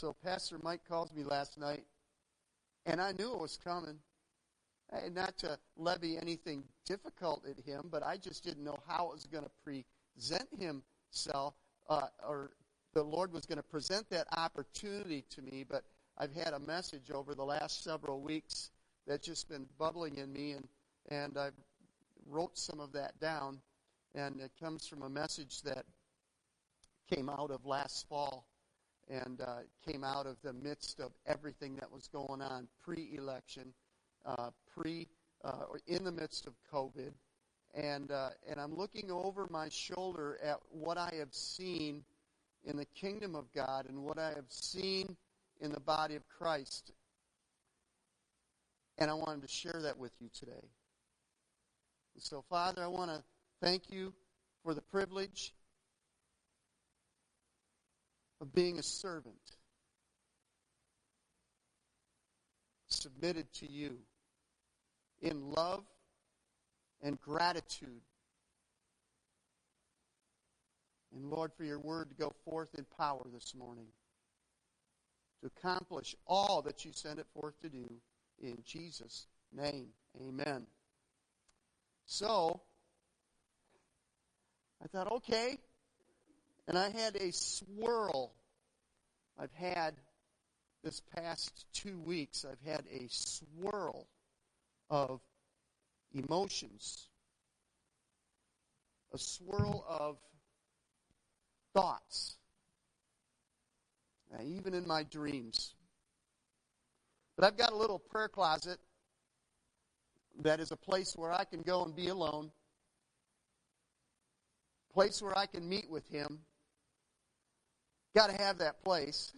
So Pastor Mike calls me last night, and I knew it was coming. And not to levy anything difficult at him, but I just didn't know how it was going to present himself, uh, or the Lord was going to present that opportunity to me. But I've had a message over the last several weeks that's just been bubbling in me, and, and I wrote some of that down. And it comes from a message that came out of last fall and uh, came out of the midst of everything that was going on pre election, uh, pre, uh, or in the midst of COVID. And, uh, and I'm looking over my shoulder at what I have seen in the kingdom of God and what I have seen in the body of Christ. And I wanted to share that with you today. So, Father, I want to thank you for the privilege of being a servant, submitted to you in love and gratitude. And Lord, for your word to go forth in power this morning, to accomplish all that you sent it forth to do in Jesus' name. Amen. So, I thought, okay, and I had a swirl. I've had this past two weeks, I've had a swirl of emotions, a swirl of thoughts, uh, even in my dreams. But I've got a little prayer closet that is a place where I can go and be alone, place where I can meet with Him Got to have that place.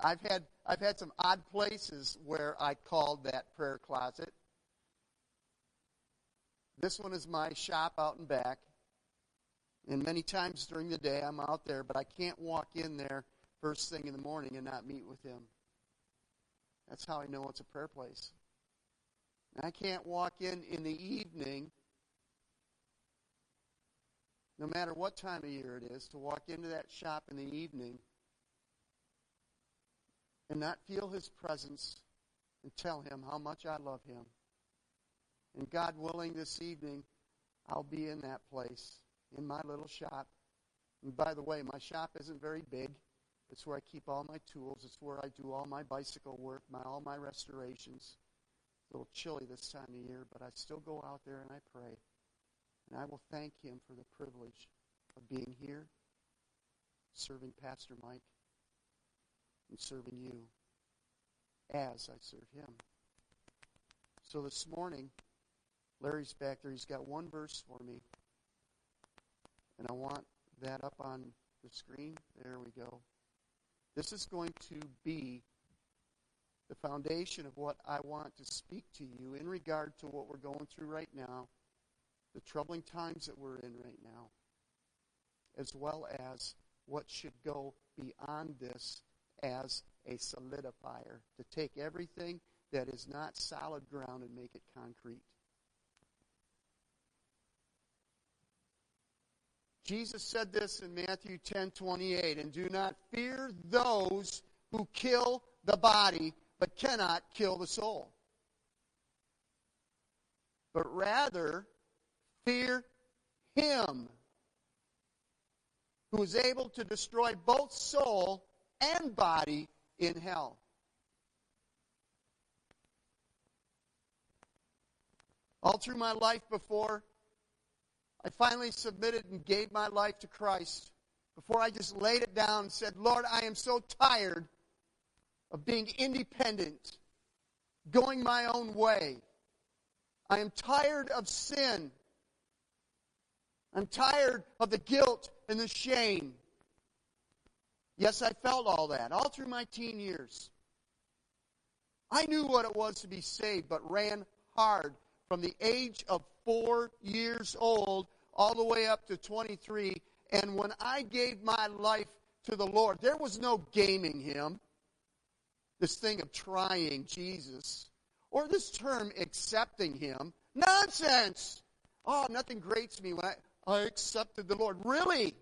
I've had I've had some odd places where I called that prayer closet. This one is my shop out and back. And many times during the day I'm out there, but I can't walk in there first thing in the morning and not meet with him. That's how I know it's a prayer place. And I can't walk in in the evening no matter what time of year it is, to walk into that shop in the evening and not feel his presence and tell him how much I love him. And God willing, this evening, I'll be in that place, in my little shop. And by the way, my shop isn't very big. It's where I keep all my tools. It's where I do all my bicycle work, my, all my restorations. It's a little chilly this time of year, but I still go out there and I pray. And I will thank him for the privilege of being here, serving Pastor Mike, and serving you as I serve him. So this morning, Larry's back there. He's got one verse for me. And I want that up on the screen. There we go. This is going to be the foundation of what I want to speak to you in regard to what we're going through right now the troubling times that we're in right now, as well as what should go beyond this as a solidifier, to take everything that is not solid ground and make it concrete. Jesus said this in Matthew 10 28, and do not fear those who kill the body, but cannot kill the soul. But rather, Fear him who is able to destroy both soul and body in hell. All through my life before I finally submitted and gave my life to Christ, before I just laid it down and said, Lord, I am so tired of being independent, going my own way. I am tired of sin. I'm tired of the guilt and the shame. Yes, I felt all that all through my teen years. I knew what it was to be saved, but ran hard from the age of four years old all the way up to 23. And when I gave my life to the Lord, there was no gaming Him, this thing of trying Jesus, or this term accepting Him. Nonsense! Oh, nothing grates me when I. I accepted the Lord. Really?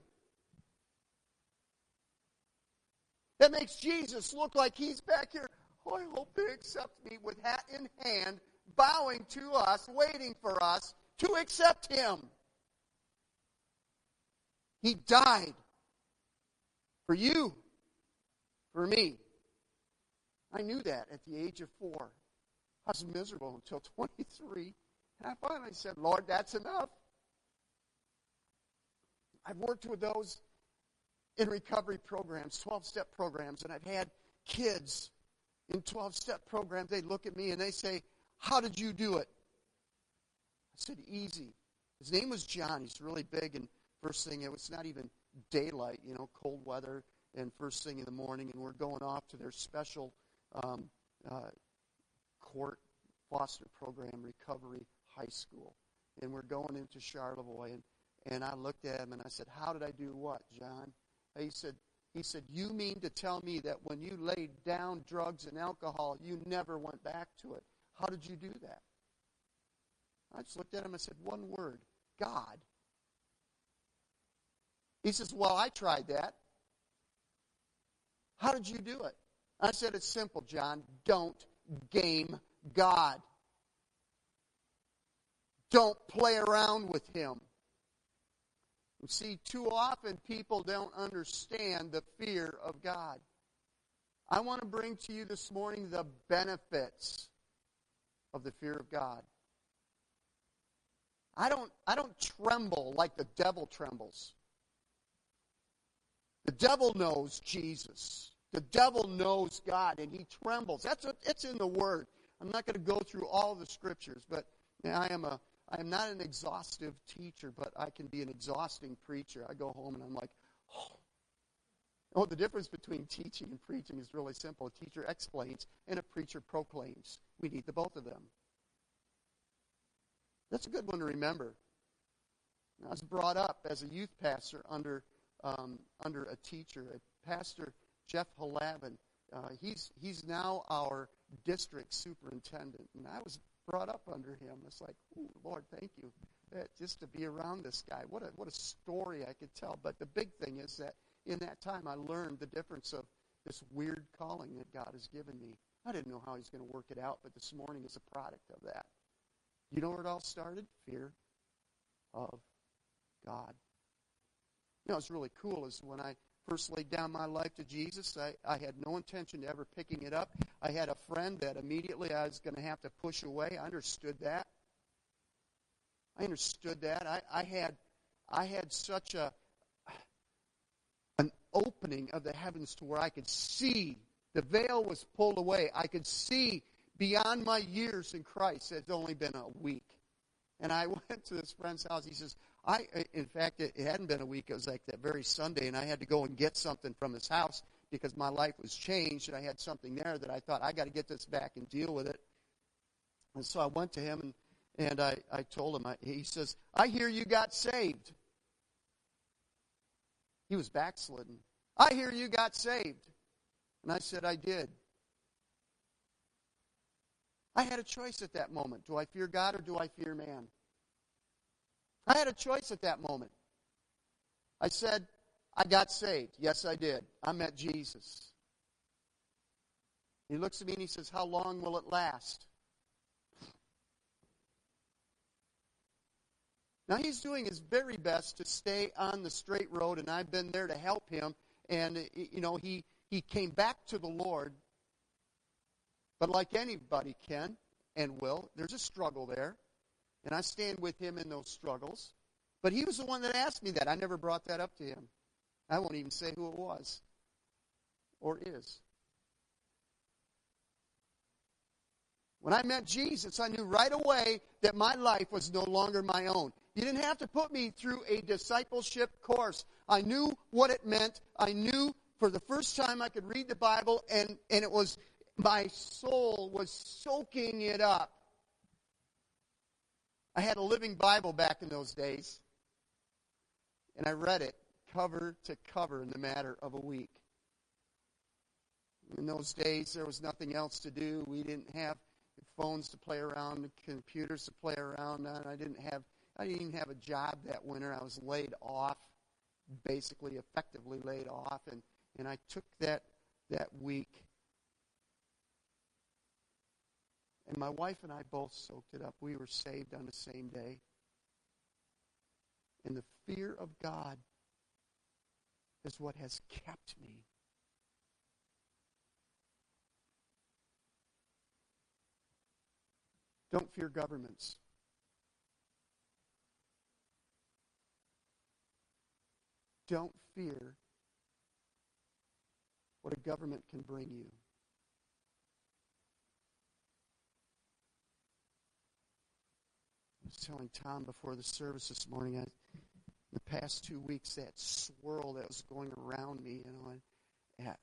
That makes Jesus look like he's back here. Oh, I hope they accept me with hat in hand, bowing to us, waiting for us to accept him. He died for you, for me. I knew that at the age of four. I was miserable until 23. And I finally said, Lord, that's enough. I've worked with those in recovery programs, 12 step programs, and I've had kids in 12 step programs. They look at me and they say, How did you do it? I said, Easy. His name was John. He's really big, and first thing, it was not even daylight, you know, cold weather, and first thing in the morning, and we're going off to their special um, uh, court foster program, recovery high school. And we're going into Charlevoix, and, and I looked at him and I said, How did I do what, John? He said, he said, You mean to tell me that when you laid down drugs and alcohol, you never went back to it? How did you do that? I just looked at him and said, One word God. He says, Well, I tried that. How did you do it? I said, It's simple, John. Don't game God. Don't play around with Him. See, too often people don't understand the fear of God. I want to bring to you this morning the benefits of the fear of God. I don't, I don't tremble like the devil trembles. The devil knows Jesus. The devil knows God, and he trembles. That's what, it's in the Word. I'm not going to go through all the scriptures, but I am a I am not an exhaustive teacher, but I can be an exhausting preacher. I go home and I'm like, oh. oh. the difference between teaching and preaching is really simple. A teacher explains and a preacher proclaims. We need the both of them. That's a good one to remember. I was brought up as a youth pastor under um, under a teacher, a pastor Jeff Halavin. Uh, he's he's now our district superintendent, and I was brought up under him. It's like, Lord, thank you. That just to be around this guy. What a what a story I could tell. But the big thing is that in that time I learned the difference of this weird calling that God has given me. I didn't know how he's going to work it out, but this morning is a product of that. You know where it all started? Fear of God. You know, it's really cool is when I first laid down my life to Jesus, I, I had no intention of ever picking it up. I had a friend that immediately I was going to have to push away. I understood that. I understood that. I, I had I had such a an opening of the heavens to where I could see the veil was pulled away. I could see beyond my years in Christ. It's only been a week. And I went to this friend's house. He says, I, in fact, it, hadn't been a week. It was like that very Sunday, and I had to go and get something from his house because my life was changed, and I had something there that I thought I got to get this back and deal with it. And so I went to him and and I, I told him. I, he says, "I hear you got saved." He was backslidden. I hear you got saved, and I said, "I did." I had a choice at that moment. Do I fear God or do I fear man? I had a choice at that moment. I said, I got saved. Yes, I did. I met Jesus. He looks at me and he says, How long will it last? Now, he's doing his very best to stay on the straight road, and I've been there to help him. And, you know, he, he came back to the Lord. But like anybody can and will, there's a struggle there. And I stand with him in those struggles. But he was the one that asked me that. I never brought that up to him. I won't even say who it was or is. When I met Jesus, I knew right away that my life was no longer my own. You didn't have to put me through a discipleship course. I knew what it meant. I knew for the first time I could read the Bible, and, and it was my soul was soaking it up. I had a living Bible back in those days, and I read it cover to cover in the matter of a week. In those days, there was nothing else to do. We didn't have phones to play around, computers to play around on. I didn't have I didn't even have a job that winter. I was laid off, basically effectively laid off, and, and I took that that week. And my wife and I both soaked it up. We were saved on the same day. And the fear of God is what has kept me. Don't fear governments. Don't fear what a government can bring you. Was telling Tom before the service this morning, I, the past two weeks, that swirl that was going around me, you know,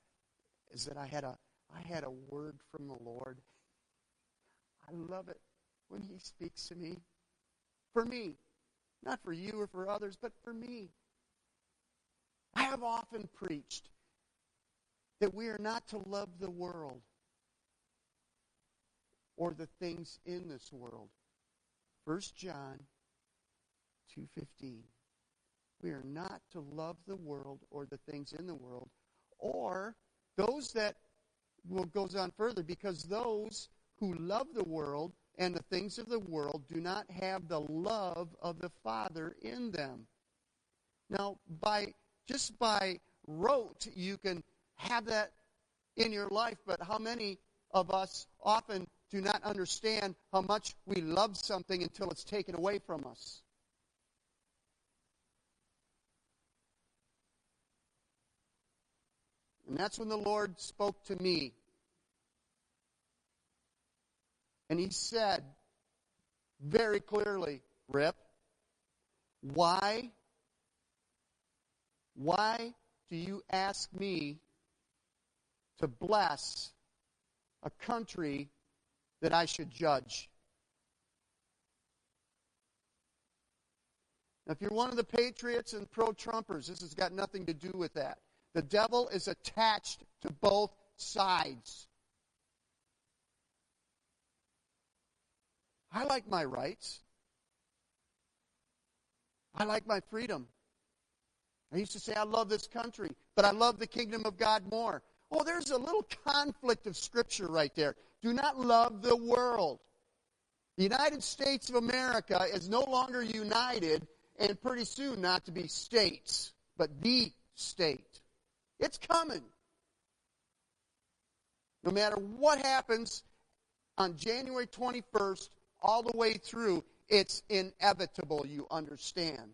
is that I had a I had a word from the Lord. I love it when He speaks to me. For me. Not for you or for others, but for me. I have often preached that we are not to love the world or the things in this world. 1 John 2:15. We are not to love the world or the things in the world or those that well goes on further because those who love the world and the things of the world do not have the love of the Father in them. Now, by just by rote, you can have that in your life, but how many of us often do not understand how much we love something until it's taken away from us? And that's when the Lord spoke to me. And He said very clearly, Ryp, why why do you ask me to bless a country that I should judge? Now, if you're one of the patriots and pro Trumpers, this has got nothing to do with that. The devil is attached to both sides. I like my rights. I like my freedom. I used to say, I love this country, but I love the kingdom of God more. Oh, there's a little conflict of Scripture right there. Do not love the world. The United States of America is no longer united, and pretty soon not to be states, but the state. It's coming. No matter what happens on January 21st, all the way through, it's inevitable, you understand.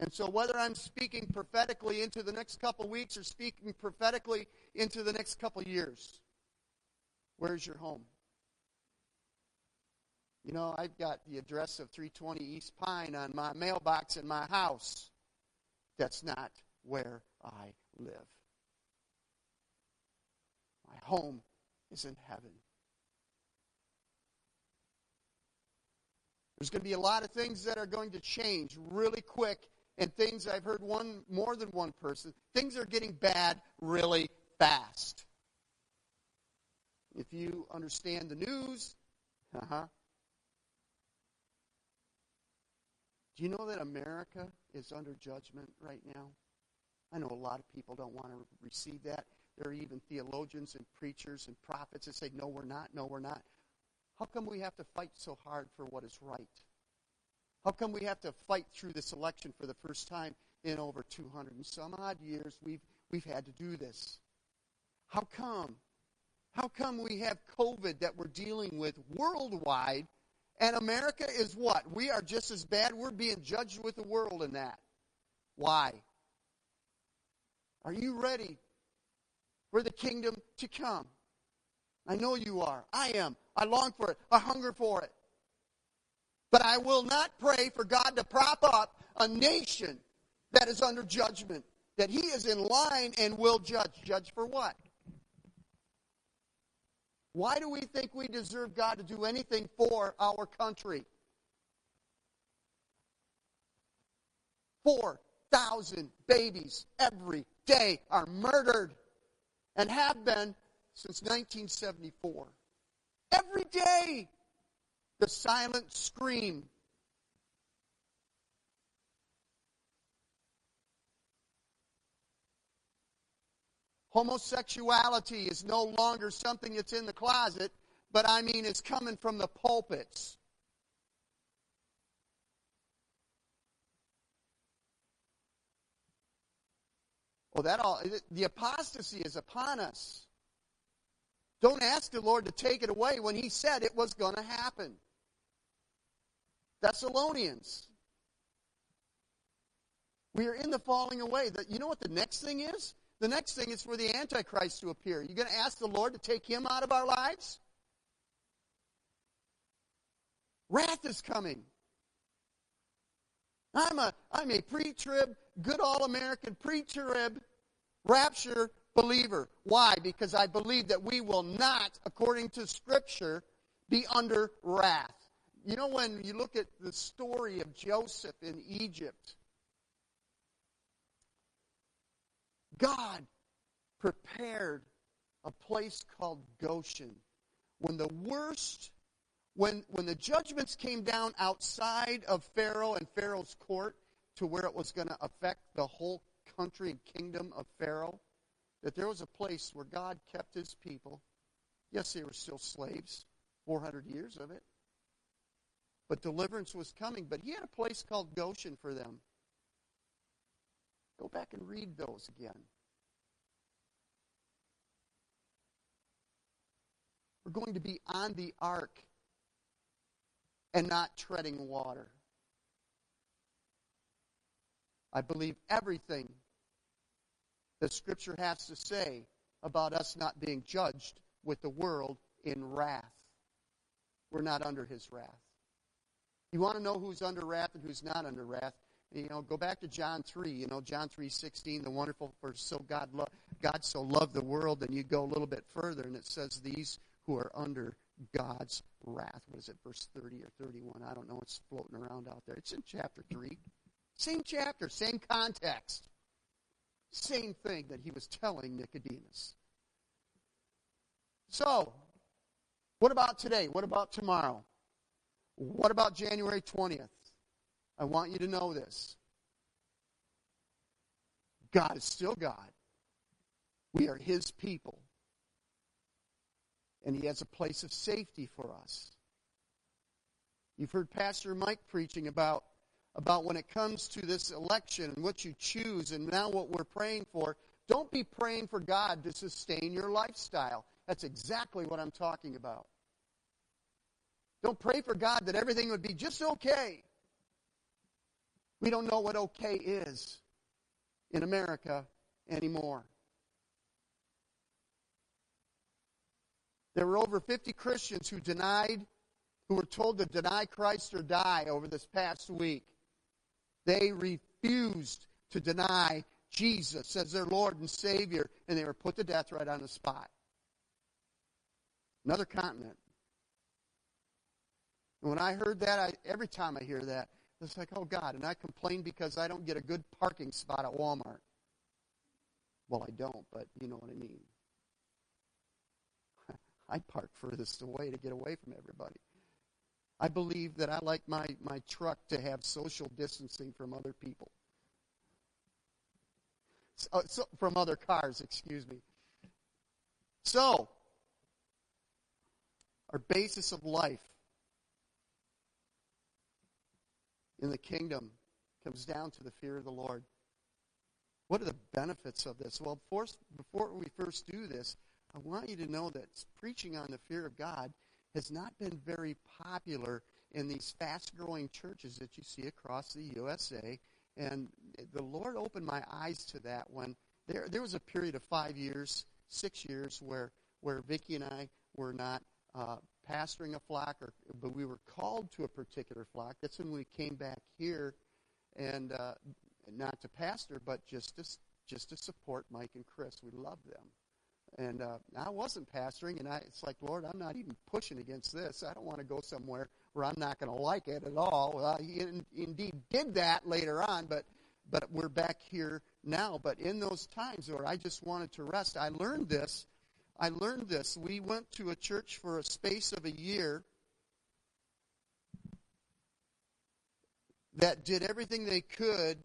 And so, whether I'm speaking prophetically into the next couple weeks or speaking prophetically into the next couple years, where's your home? You know, I've got the address of 320 East Pine on my mailbox in my house. That's not where I live. My home is in heaven. There's going to be a lot of things that are going to change really quick and things I've heard one more than one person, things are getting bad really fast. If you understand the news, uh-huh. Do you know that America is under judgment right now? I know a lot of people don't want to receive that. There are even theologians and preachers and prophets that say, no, we're not, no, we're not. How come we have to fight so hard for what is right? How come we have to fight through this election for the first time in over 200 and some odd years? We've, we've had to do this. How come? How come we have COVID that we're dealing with worldwide, and America is what? We are just as bad. We're being judged with the world in that. Why? Are you ready for the kingdom to come? I know you are. I am. I long for it. I hunger for it. But I will not pray for God to prop up a nation that is under judgment, that He is in line and will judge. Judge for what? Why do we think we deserve God to do anything for our country? 4,000 babies every day are murdered and have been since 1974. Every day the silent scream. Homosexuality is no longer something that's in the closet, but I mean it's coming from the pulpits. Well, that all the apostasy is upon us. Don't ask the Lord to take it away when He said it was going to happen. Thessalonians. We are in the falling away. That you know what the next thing is? The next thing is for the Antichrist to appear. You going to ask the Lord to take him out of our lives? Wrath is coming. I'm a I'm a pre-trib, good all American pre-trib rapture believer. Why? Because I believe that we will not, according to Scripture, be under wrath. You know, when you look at the story of Joseph in Egypt, God prepared a place called Goshen. When the worst, when, when the judgments came down outside of Pharaoh and Pharaoh's court to where it was going to affect the whole country and kingdom of Pharaoh, that there was a place where God kept his people. Yes, they were still slaves, 400 years of it. But deliverance was coming. But he had a place called Goshen for them. Go back and read those again. We're going to be on the ark and not treading water. I believe everything that Scripture has to say about us not being judged with the world in wrath. We're not under his wrath. You want to know who's under wrath and who's not under wrath? You know, go back to John 3, you know, John 3:16, the wonderful for so God lo- God so loved the world and you go a little bit further and it says these who are under God's wrath. What is it, verse 30 or 31? I don't know. It's floating around out there. It's in chapter 3. Same chapter, same context. Same thing that he was telling Nicodemus. So, what about today? What about tomorrow? What about January 20th? I want you to know this. God is still God. We are His people. And He has a place of safety for us. You've heard Pastor Mike preaching about about when it comes to this election and what you choose and now what we're praying for. Don't be praying for God to sustain your lifestyle. That's exactly what I'm talking about. Don't pray for God that everything would be just okay. We don't know what okay is in America anymore. There were over 50 Christians who denied, who were told to deny Christ or die over this past week. They refused to deny Jesus as their Lord and Savior, and they were put to death right on the spot. Another continent. And when I heard that, I, every time I hear that, it's like, oh God, and I complain because I don't get a good parking spot at Walmart. Well, I don't, but you know what I mean. I park furthest away to get away from everybody. I believe that I like my, my truck to have social distancing from other people. So, uh, so, from other cars, excuse me. So, our basis of life in the kingdom comes down to the fear of the Lord. What are the benefits of this? Well, before we first do this, I want you to know that preaching on the fear of God has not been very popular in these fast growing churches that you see across the USA. And the Lord opened my eyes to that when there, there was a period of five years, six years, where, where Vicki and I were not uh, pastoring a flock, or, but we were called to a particular flock. That's when we came back here, and uh, not to pastor, but just to, just to support Mike and Chris. We love them. And uh, I wasn't pastoring, and I, it's like, Lord, I'm not even pushing against this. I don't want to go somewhere where I'm not going to like it at all. Well, he in, indeed did that later on, but but we're back here now. But in those times where I just wanted to rest, I learned this. I learned this. We went to a church for a space of a year that did everything they could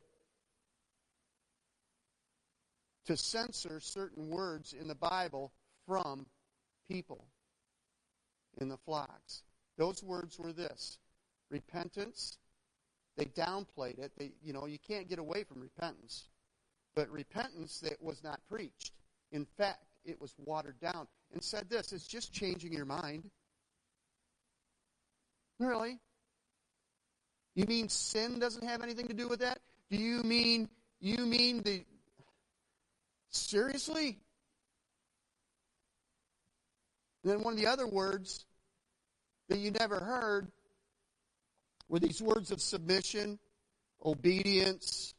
to censor certain words in the Bible from people in the flocks. Those words were this repentance. They downplayed it. They, you know, you can't get away from repentance. But repentance that was not preached. In fact, it was watered down. And said this it's just changing your mind. Really? You mean sin doesn't have anything to do with that? Do you mean you mean the seriously? Then one of the other words that you never heard were these words of submission, obedience.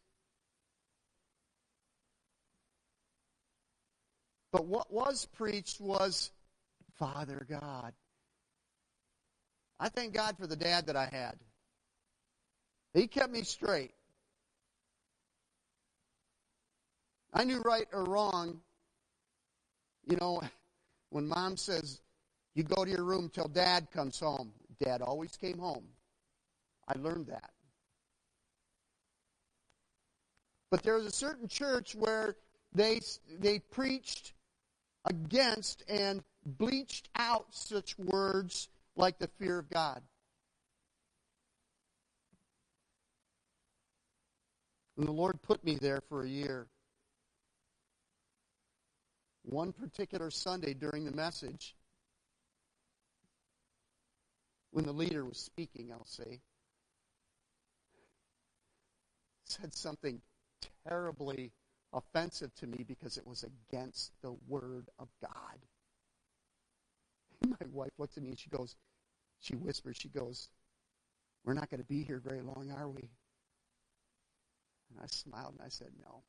But what was preached was Father God. I thank God for the dad that I had. He kept me straight. I knew right or wrong. You know, when mom says, you go to your room till dad comes home, dad always came home. I learned that. But there was a certain church where they, they preached against and bleached out such words like the fear of God. And the Lord put me there for a year. One particular Sunday during the message, when the leader was speaking, I'll say, said something terribly offensive to me because it was against the Word of God. My wife looks at me and she goes, she whispers, she goes, We're not going to be here very long, are we? And I smiled and I said, No.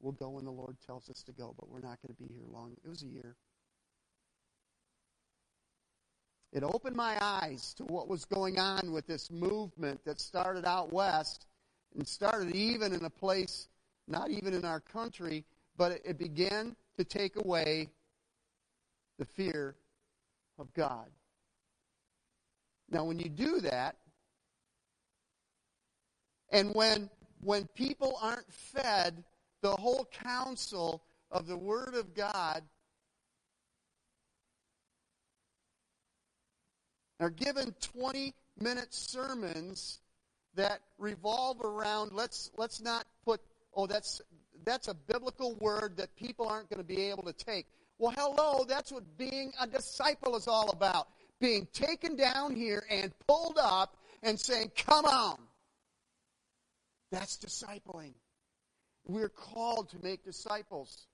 We'll go when the Lord tells us to go, but we're not going to be here long. It was a year. It opened my eyes to what was going on with this movement that started out west and started even in a place not even in our country, but it began to take away the fear of God. Now, when you do that, and when when people aren't fed the whole counsel of the Word of God, are given 20 minute sermons that revolve around let's let's not put oh that's that's a biblical word that people aren't going to be able to take. Well hello that's what being a disciple is all about. Being taken down here and pulled up and saying come on. That's discipling we're called to make disciples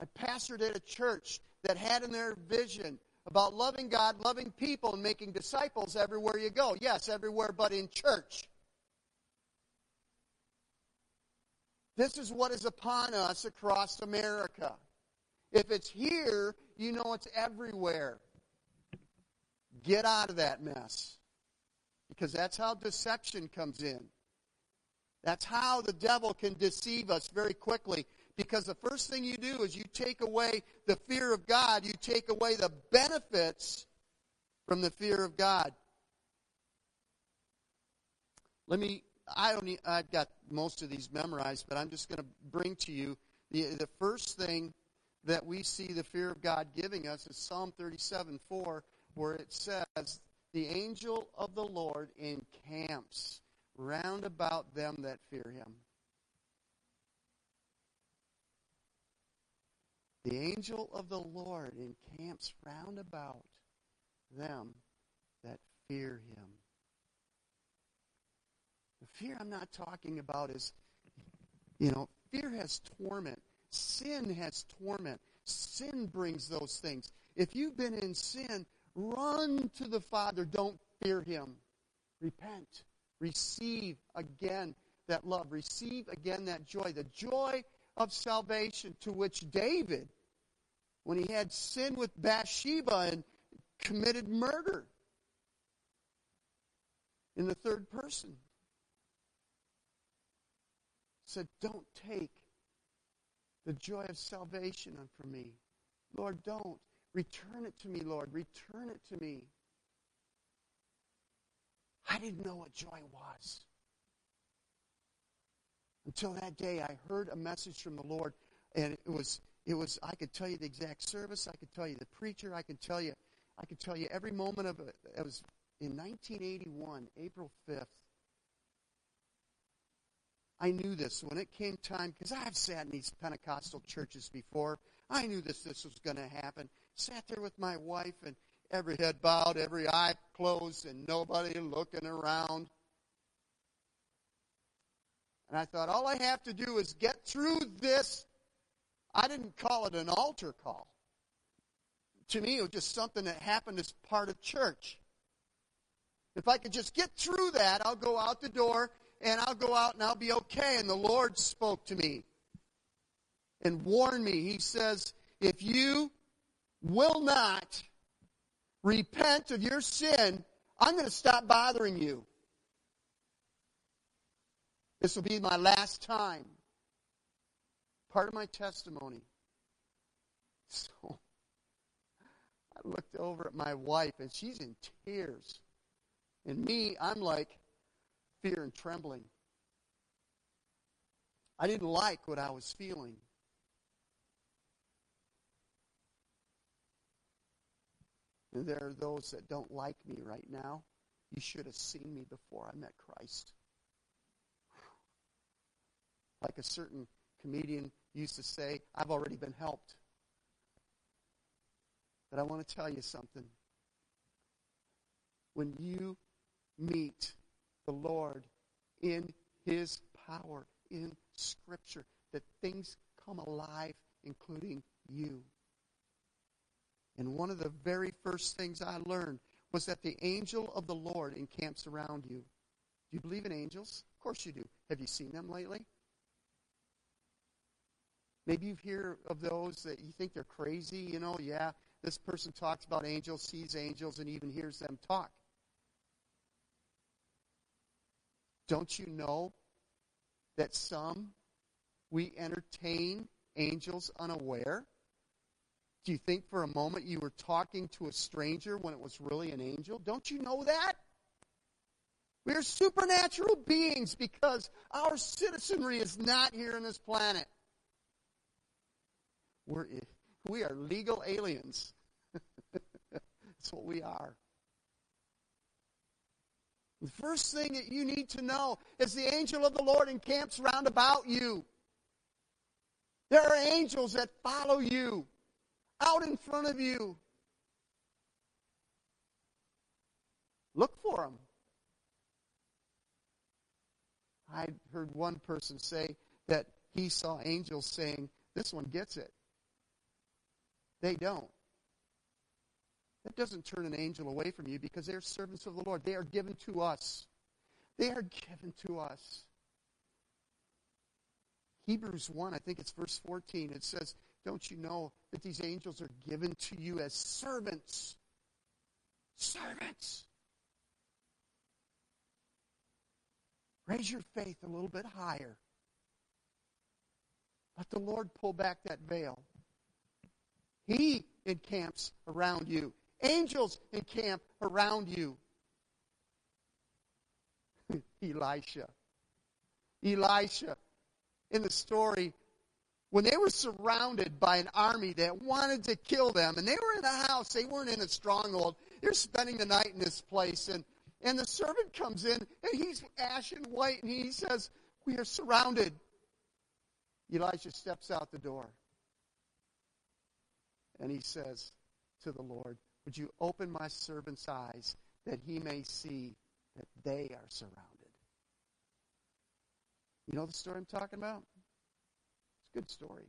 i pastored at a church that had in their vision about loving god loving people and making disciples everywhere you go yes everywhere but in church This is what is upon us across America. If it's here, you know it's everywhere. Get out of that mess. Because that's how deception comes in. That's how the devil can deceive us very quickly. Because the first thing you do is you take away the fear of God, you take away the benefits from the fear of God. Let me I don't. Need, I've got most of these memorized, but I'm just going to bring to you the the first thing that we see the fear of God giving us is Psalm 37, 4, where it says, "The angel of the Lord encamps round about them that fear Him." The angel of the Lord encamps round about them that fear Him. The fear I'm not talking about is, you know, fear has torment. Sin has torment. Sin brings those things. If you've been in sin, run to the Father. Don't fear Him. Repent. Receive again that love. Receive again that joy. The joy of salvation to which David, when he had sin with Bathsheba and committed murder in the third person, said, Don't take the joy of salvation from me. Lord, don't. Return it to me, Lord. Return it to me. I didn't know what joy was. Until that day, I heard a message from the Lord and it was it was I could tell you the exact service, I could tell you the preacher, I could tell you I could tell you every moment of it. It was in 1981, April 5th. I knew this when it came time because I've sat in these Pentecostal churches before. I knew this this was going to happen. Sat there with my wife and every head bowed, every eye closed, and nobody looking around. And I thought, all I have to do is get through this. I didn't call it an altar call. To me, it was just something that happened as part of church. If I could just get through that, I'll go out the door and I'll go out and I'll be okay. And the Lord spoke to me and warned me. He says, if you will not repent of your sin, I'm going to stop bothering you. This will be my last time. Part of my testimony. So I looked over at my wife, and she's in tears. And me, I'm like fear and trembling. I didn't like what I was feeling. There are those that don't like me right now. You should have seen me before I met Christ. Like a certain comedian used to say, I've already been helped. But I want to tell you something. When you meet the Lord in His power, in Scripture, that things come alive, including you. And one of the very first things I learned was that the angel of the Lord encamps around you. Do you believe in angels? Of course you do. Have you seen them lately? Maybe you've heard of those that you think they're crazy. You know, yeah, this person talks about angels, sees angels, and even hears them talk. Don't you know that some we entertain angels unaware? Do you think for a moment you were talking to a stranger when it was really an angel? Don't you know that? We are supernatural beings because our citizenry is not here on this planet. We're, we are legal aliens. That's what we are. The first thing that you need to know is the angel of the Lord encamps round about you. There are angels that follow you out in front of you. Look for them. I heard one person say that he saw angels saying, This one gets it. They don't. That doesn't turn an angel away from you because they're servants of the Lord. They are given to us. They are given to us. Hebrews 1, I think it's verse 14, it says, Don't you know that these angels are given to you as servants? Servants. Raise your faith a little bit higher. Let the Lord pull back that veil. He encamps around you. Angels encamp around you. Elisha. Elisha. In the story, when they were surrounded by an army that wanted to kill them, and they were in a house, they weren't in a stronghold. They're spending the night in this place, and, and the servant comes in, and he's ashen white, and he says, We are surrounded. Elijah steps out the door. And he says to the Lord, Would you open my servant's eyes that he may see that they are surrounded? You know the story I'm talking about? Good story.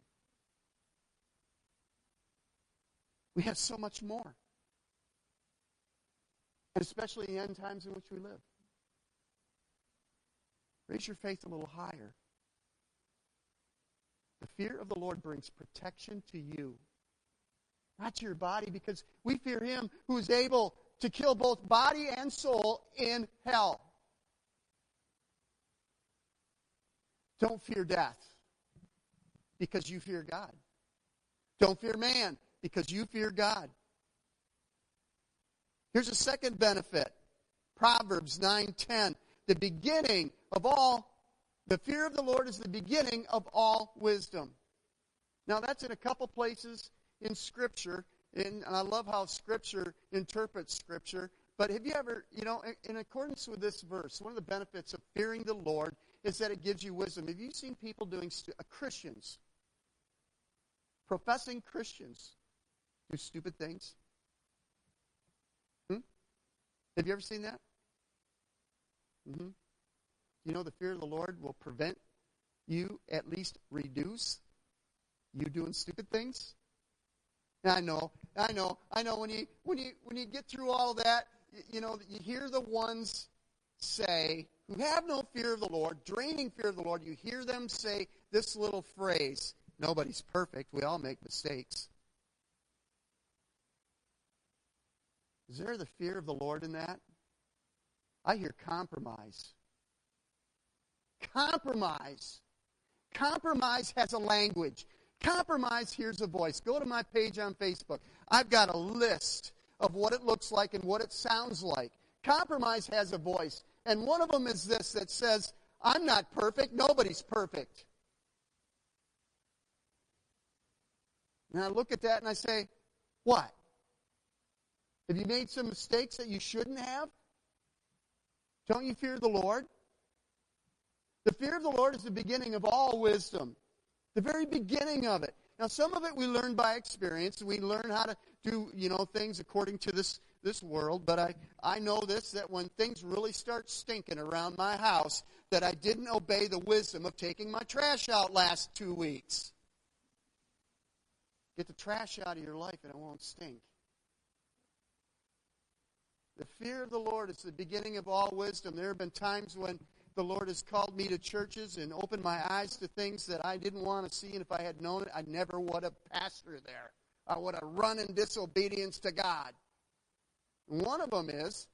We have so much more. And especially in the end times in which we live. Raise your faith a little higher. The fear of the Lord brings protection to you not to your body, because we fear him who is able to kill both body and soul in hell. Don't fear death because you fear God. Don't fear man because you fear God. Here's a second benefit. Proverbs 9:10. The beginning of all the fear of the Lord is the beginning of all wisdom. Now, that's in a couple places in Scripture, and I love how Scripture interprets Scripture. But have you ever, you know, in accordance with this verse, one of the benefits of fearing the Lord is that it gives you wisdom. Have you seen people doing, uh, Christians, professing Christians, do stupid things? Hmm? Have you ever seen that? Mm-hmm. You know, the fear of the Lord will prevent you, at least reduce you doing stupid things. I know, I know, I know. When you when you when you get through all that, you, you know you hear the ones say who have no fear of the Lord, draining fear of the Lord. You hear them say this little phrase: "Nobody's perfect. We all make mistakes." Is there the fear of the Lord in that? I hear compromise. Compromise. Compromise has a language. Compromise hears a voice. Go to my page on Facebook. I've got a list of what it looks like and what it sounds like. Compromise has a voice. And one of them is this that says, I'm not perfect. Nobody's perfect. And I look at that and I say, What? Have you made some mistakes that you shouldn't have? Don't you fear the Lord? The fear of the Lord is the beginning of all wisdom, the very beginning of it. Now, some of it we learn by experience. We learn how to do, you know, things according to this, this world. But I, I know this, that when things really start stinking around my house, that I didn't obey the wisdom of taking my trash out last two weeks. Get the trash out of your life and it won't stink. The fear of the Lord is the beginning of all wisdom. There have been times when the Lord has called me to churches and opened my eyes to things that I didn't want to see, and if I had known it, I never would have pastored there. I would have run in disobedience to God. One of them is,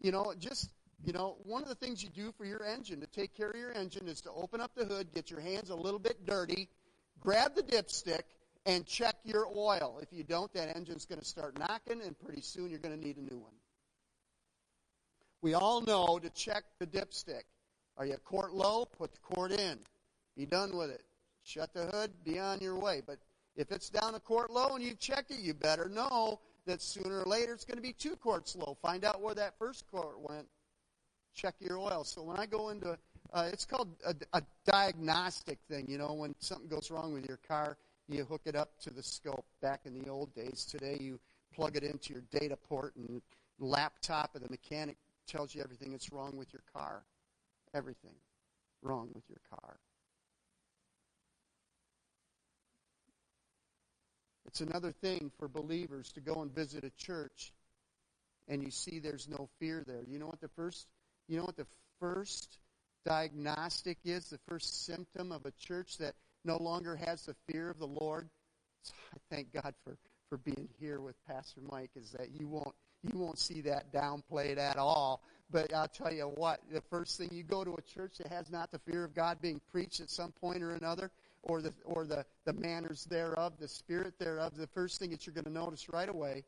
you know, just, you know, one of the things you do for your engine to take care of your engine is to open up the hood, get your hands a little bit dirty, grab the dipstick, and check your oil. If you don't, that engine's going to start knocking, and pretty soon you're going to need a new one. We all know to check the dipstick. Are you a quart low? Put the quart in. Be done with it. Shut the hood, be on your way. But if it's down a quart low and you've checked it, you better know that sooner or later it's going to be two quarts low. Find out where that first quart went. Check your oil. So when I go into, uh, it's called a, a diagnostic thing. You know, when something goes wrong with your car, you hook it up to the scope. Back in the old days, today you plug it into your data port and laptop, and the mechanic tells you everything that's wrong with your car. Everything wrong with your car. It's another thing for believers to go and visit a church and you see there's no fear there. You know what the first you know what the first diagnostic is, the first symptom of a church that no longer has the fear of the Lord? So I thank God for, for being here with Pastor Mike is that you won't you won't see that downplayed at all. But I'll tell you what, the first thing you go to a church that has not the fear of God being preached at some point or another, or the or the, the manners thereof, the spirit thereof, the first thing that you're going to notice right away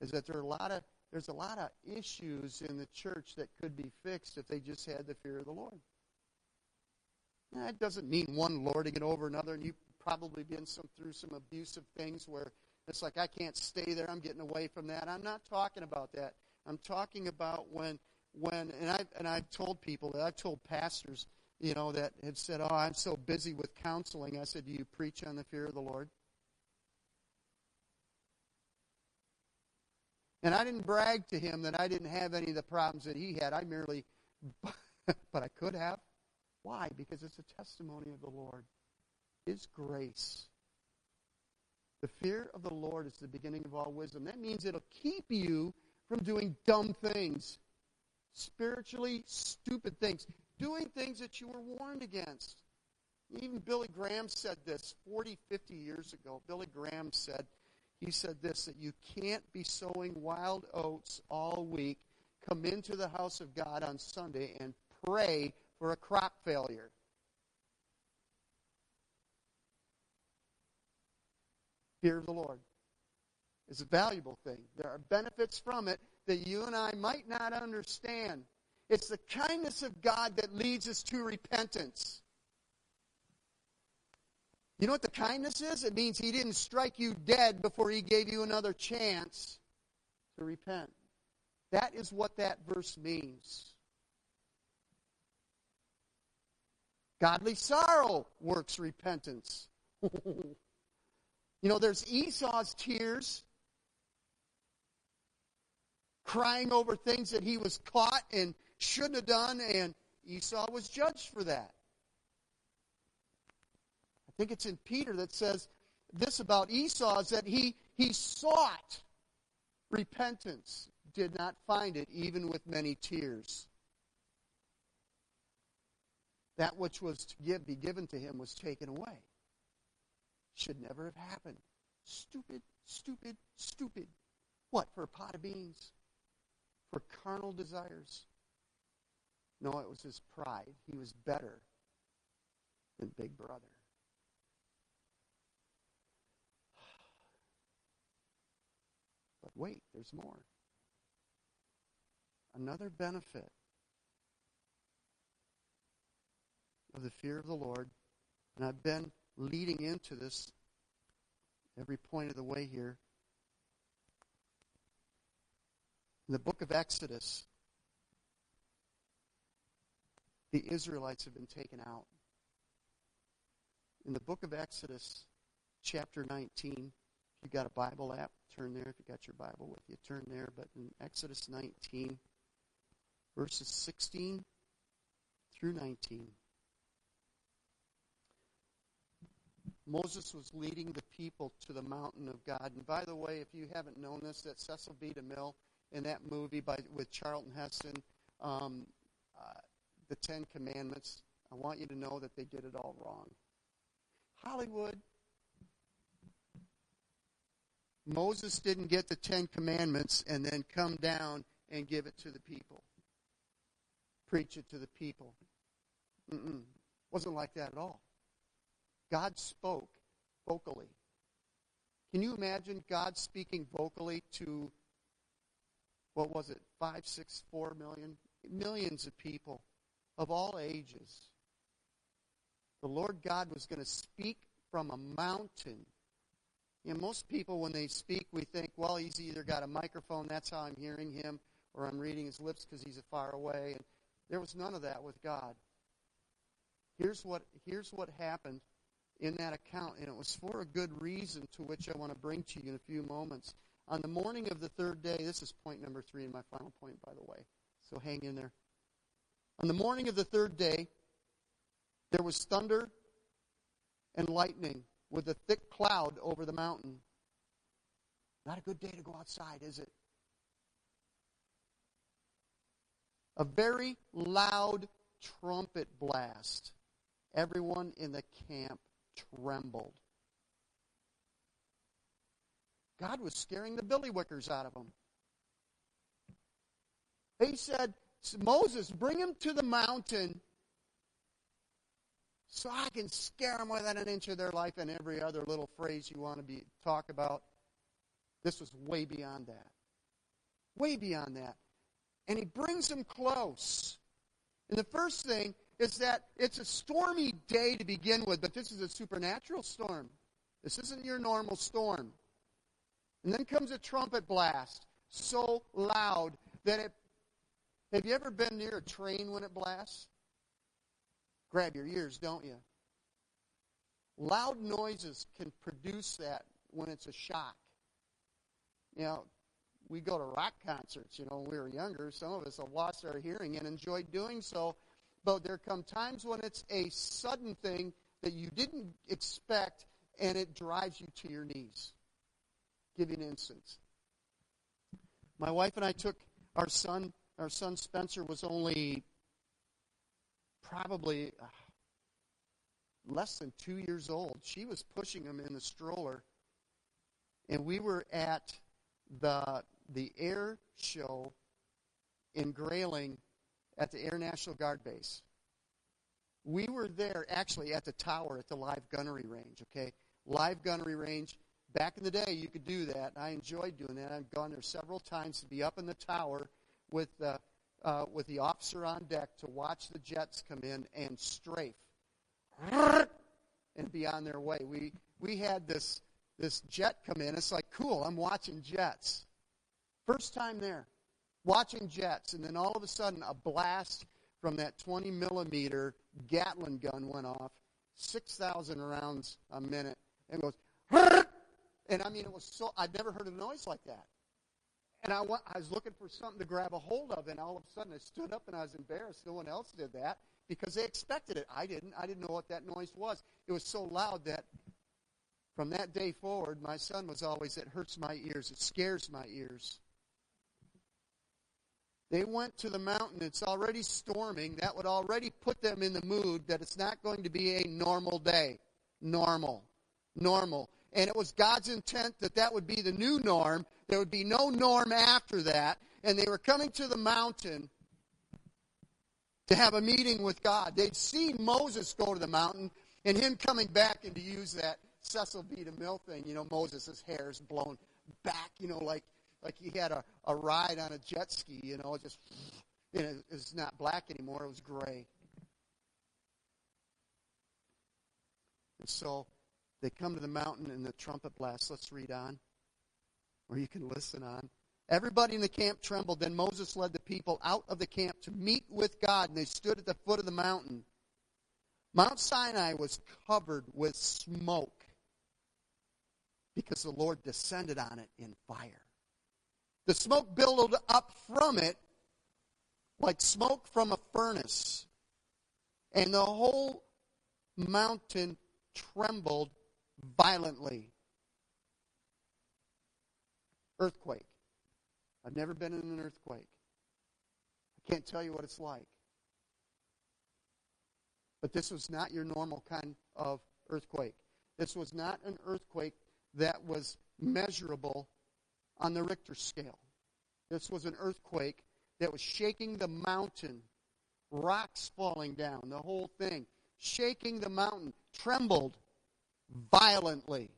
is that there are a lot of there's a lot of issues in the church that could be fixed if they just had the fear of the Lord. Eh, that doesn't mean one lording it over another, and you've probably been some, through some abusive things where it's like, I can't stay there. I'm getting away from that. I'm not talking about that. I'm talking about when, when, and I've, and I've told people that I've told pastors, you know, that had said, oh, I'm so busy with counseling. I said, do you preach on the fear of the Lord? And I didn't brag to him that I didn't have any of the problems that he had. I merely, but I could have. Why? Because it's a testimony of the Lord. His grace. The fear of the Lord is the beginning of all wisdom. That means it'll keep you from doing dumb things, spiritually stupid things, doing things that you were warned against. Even Billy Graham said this 40, 50 years ago. Billy Graham said, he said this that you can't be sowing wild oats all week, come into the house of God on Sunday, and pray for a crop failure. fear of the Lord is a valuable thing. There are benefits from it that you and I might not understand. It's the kindness of God that leads us to repentance. You know what the kindness is? It means he didn't strike you dead before he gave you another chance to repent. That is what that verse means. Godly sorrow works repentance. you know, there's Esau's tears, crying over things that he was caught and shouldn't have done, and Esau was judged for that. I think it's in Peter that says this about Esau is that he, he sought repentance, did not find it, even with many tears. That which was to give, be given to him was taken away. Should never have happened. Stupid, stupid, stupid. What, for a pot of beans? For carnal desires? No, it was his pride. He was better than Big Brother. But wait, there's more. Another benefit of the fear of the Lord, and I've been leading into this every point of the way here. In the book of Exodus, the Israelites have been taken out. In the book of Exodus, chapter 19, if you've got a Bible app, turn there. If you've got your Bible with you, turn there. But in Exodus 19, verses 16 through 19, Moses was leading the people to the mountain of God. And by the way, if you haven't known this, that Cecil B. DeMille in that movie by with Charlton Heston, um, uh, the Ten Commandments, I want you to know that they did it all wrong. Hollywood. Moses didn't get the Ten Commandments and then come down and give it to the people. Preach it to the people. Mm-mm. Wasn't like that at all. God spoke vocally. Can you imagine God speaking vocally to, what was it, five, six, four million? Millions of people of all ages. The Lord God was going to speak from a mountain. You know, most people, when they speak, we think, well, he's either got a microphone, that's how I'm hearing him, or I'm reading his lips because he's far away. And there was none of that with God. Here's what, here's what happened in that account, and it was for a good reason to which I want to bring to you in a few moments. On the morning of the third day, this is point number three and my final point, by the way, so hang in there. On the morning of the third day, there was thunder and lightning with a thick cloud over the mountain. Not a good day to go outside, is it? A very loud trumpet blast. Everyone in the camp trembled. God was scaring the billywickers out of them. He said, Moses, bring him to the mountain so I can scare them within an inch of their life and every other little phrase you want to be talk about. This was way beyond that. Way beyond that. And he brings them close. And the first thing is that it's a stormy day to begin with, but this is a supernatural storm. This isn't your normal storm. And then comes a trumpet blast so loud that it. Have you ever been near a train when it blasts? Grab your ears, don't you? Loud noises can produce that when it's a shock. You know, we go to rock concerts, you know, when we were younger. Some of us have lost our hearing and enjoyed doing so but there come times when it's a sudden thing that you didn't expect and it drives you to your knees. I'll give you an instance. My wife and I took our son, our son Spencer was only probably uh, less than two years old. She was pushing him in the stroller, and we were at the the air show in Grayling at the Air National Guard base. We were there actually at the tower at the live gunnery range, okay? Live gunnery range. Back in the day, you could do that. I enjoyed doing that. I've gone there several times to be up in the tower with, uh, uh, with the officer on deck to watch the jets come in and strafe. and be on their way. We we had this this jet come in. It's like cool. I'm watching jets. First time there, watching jets, and then all of a sudden a blast from that 20 millimeter Gatling gun went off, 6,000 rounds a minute, and goes. And I mean, it was so. I'd never heard a noise like that. And I, went, I was looking for something to grab a hold of, and all of a sudden I stood up and I was embarrassed. No one else did that because they expected it. I didn't. I didn't know what that noise was. It was so loud that from that day forward, my son was always, it hurts my ears, it scares my ears. They went to the mountain. It's already storming. That would already put them in the mood that it's not going to be a normal day. Normal. Normal. And it was God's intent that that would be the new norm. There would be no norm after that. And they were coming to the mountain to have a meeting with God. They'd seen Moses go to the mountain and him coming back and to use that Cecil B. DeMille thing. You know, Moses' hair is blown back, you know, like like he had a, a ride on a jet ski, you know, just you know, it's not black anymore, it was gray. And so they come to the mountain and the trumpet blasts. Let's read on. Or you can listen on. Everybody in the camp trembled. Then Moses led the people out of the camp to meet with God, and they stood at the foot of the mountain. Mount Sinai was covered with smoke because the Lord descended on it in fire. The smoke billowed up from it like smoke from a furnace, and the whole mountain trembled violently. Earthquake. I've never been in an earthquake. I can't tell you what it's like. But this was not your normal kind of earthquake. This was not an earthquake that was measurable on the Richter scale. This was an earthquake that was shaking the mountain, rocks falling down, the whole thing, shaking the mountain, trembled violently.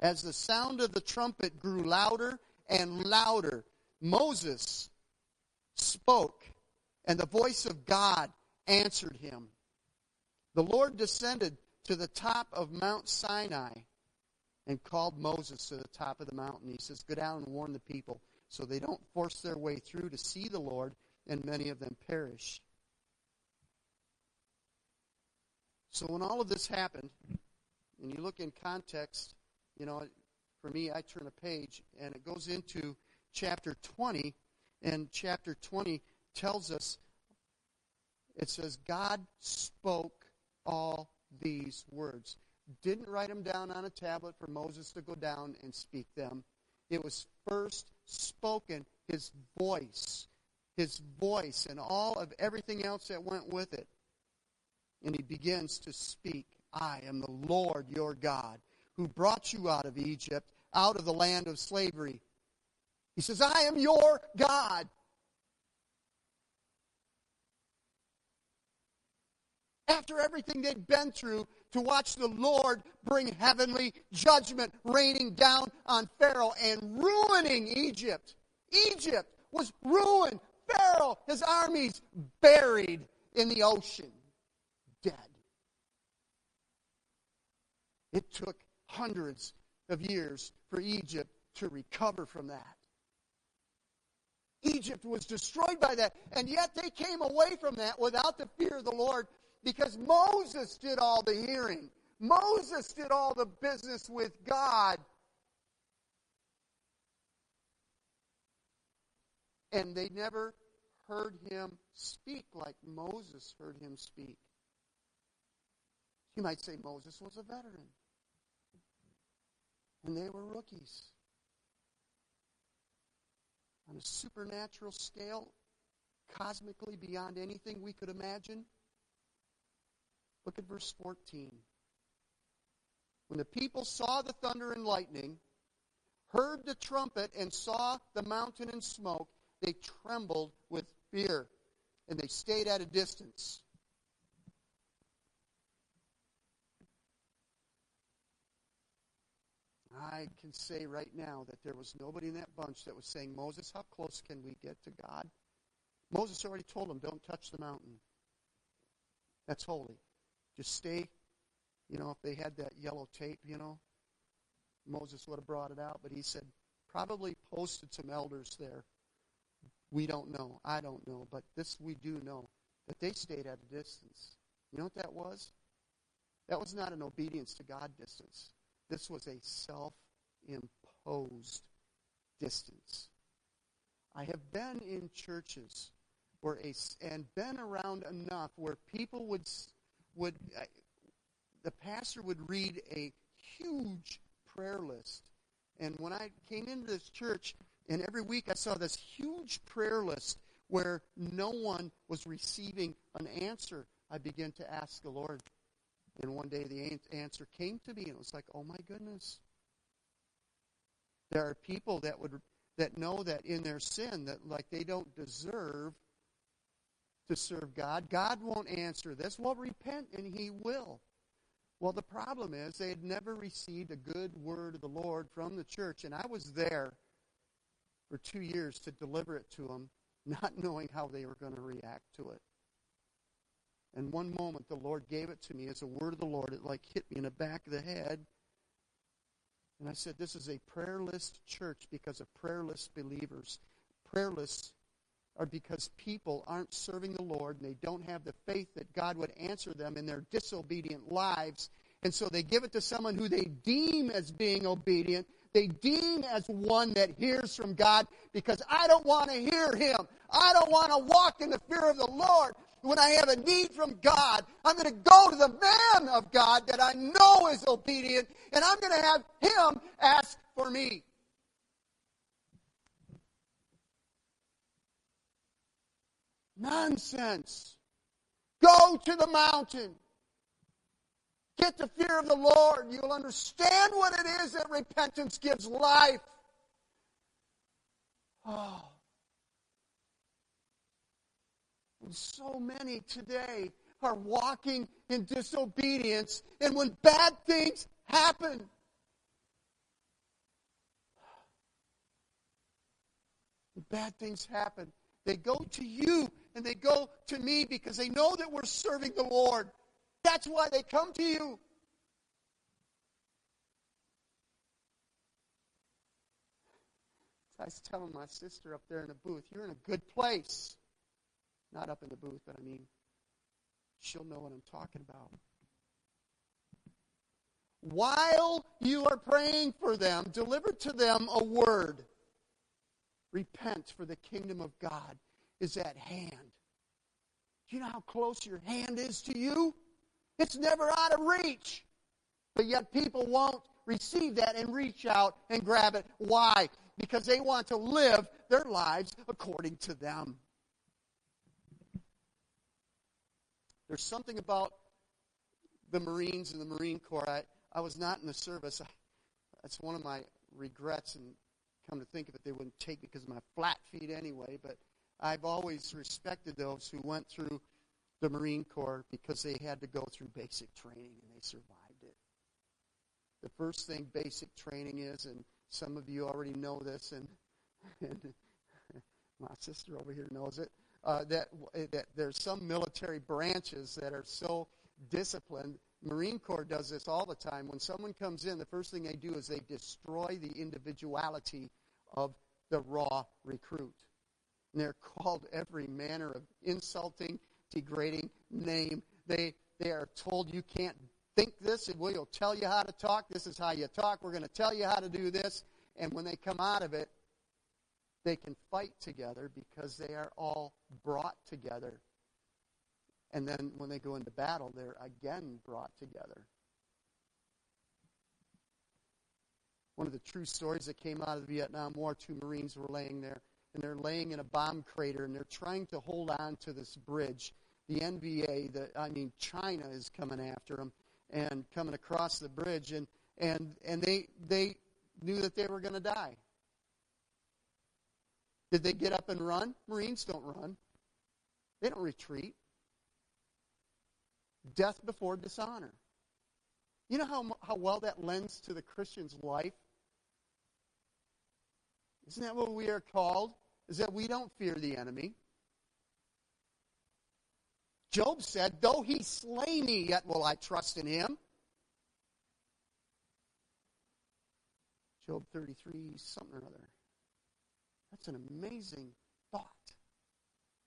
As the sound of the trumpet grew louder and louder, Moses spoke, and the voice of God answered him. The Lord descended to the top of Mount Sinai and called Moses to the top of the mountain. He says, Go down and warn the people so they don't force their way through to see the Lord, and many of them perish. So when all of this happened, and you look in context, you know, for me, I turn a page, and it goes into chapter 20, and chapter 20 tells us it says, God spoke all these words. Didn't write them down on a tablet for Moses to go down and speak them. It was first spoken, his voice, his voice, and all of everything else that went with it. And he begins to speak I am the Lord your God who brought you out of Egypt, out of the land of slavery. He says, I am your God. after everything they'd been through, to watch the Lord bring heavenly judgment raining down on Pharaoh and ruining Egypt. Egypt was ruined. Pharaoh, his armies buried in the ocean, dead. It took hundreds of years for Egypt to recover from that. Egypt was destroyed by that, and yet they came away from that without the fear of the Lord because Moses did all the hearing. Moses did all the business with God. And they never heard him speak like Moses heard him speak. You might say Moses was a veteran. And they were rookies. On a supernatural scale, cosmically beyond anything we could imagine, Look at verse 14. When the people saw the thunder and lightning, heard the trumpet, and saw the mountain and smoke, they trembled with fear, and they stayed at a distance. I can say right now that there was nobody in that bunch that was saying, Moses, how close can we get to God? Moses already told them, don't touch the mountain. That's holy. Just stay You know, if they had that yellow tape, you know, Moses would have brought it out. But he said, probably posted some elders there. We don't know. I don't know. But this we do know that they stayed at a distance. You know what that was? That was not an obedience to God distance. This was a self imposed distance. I have been in churches where a, and been around enough where people would would the pastor would read a huge prayer list. And when I came into this church, and every week I saw this huge prayer list where no one was receiving an answer, I began to ask the Lord. And one day the answer came to me, and it was like, oh my goodness. There are people that would that know that in their sin that like they don't deserve to serve God. God won't answer this. Well, repent and he will. Well, the problem is they had never received a good word of the Lord from the church, and I was there for two years to deliver it to them, not knowing how they were going to react to it. And one moment the Lord gave it to me as a word of the Lord. It like hit me in the back of the head. And I said, This is a prayerless church because of prayerless believers. Prayerless are because people aren't serving the Lord and they don't have the faith that God would answer them in their disobedient lives. And so they give it to someone who they deem as being obedient. They deem as one that hears from God because I don't want to hear him. I don't want to walk in the fear of the Lord. When I have a need from God, I'm going to go to the man of God that I know is obedient and I'm going to have him ask for me. Nonsense. Go to the mountain. Get the fear of the Lord. You'll understand what it is that repentance gives life. Oh. And so many today are walking in disobedience, and when bad things happen, bad things happen. They go to you and they go to me because they know that we're serving the Lord. That's why they come to you. I was telling my sister up there in the booth, you're in a good place. Not up in the booth, but I mean, she'll know what I'm talking about. While you are praying for them, deliver to them a word. Repent, for the kingdom of God is at hand. Do you know how close your hand is to you? It's never out of reach. But yet people won't receive that and reach out and grab it. Why? Because they want to live their lives according to them. There's something about the Marines and the Marine Corps. I, I was not in the service. That's one of my regrets, and come to think of it, they wouldn't take me because of my flat feet anyway. But I've always respected those who went through the Marine Corps because they had to go through basic training and they survived it. The first thing basic training is, and some of you already know this, and, and my sister over here knows it, uh, that, that there's some military branches that are so disciplined. Marine Corps does this all the time. When someone comes in, the first thing they do is they destroy the individuality of the raw recruit. And they're called every manner of insulting, degrading name. They, they are told you can't think this, and we'll tell you how to talk. This is how you talk. We're going to tell you how to do this. And when they come out of it, they can fight together because they are all brought together. And then when they go into battle, they're again brought together. One of the true stories that came out of the Vietnam War two Marines were laying there, and they're laying in a bomb crater, and they're trying to hold on to this bridge. The NVA, the, I mean, China is coming after them and coming across the bridge, and, and, and they, they knew that they were going to die. Did they get up and run? Marines don't run, they don't retreat. Death before dishonor. You know how, how well that lends to the Christian's life? Isn't that what we are called? is that we don't fear the enemy. Job said, Though he slay me, yet will I trust in him. Job 33, something or other. That's an amazing thought.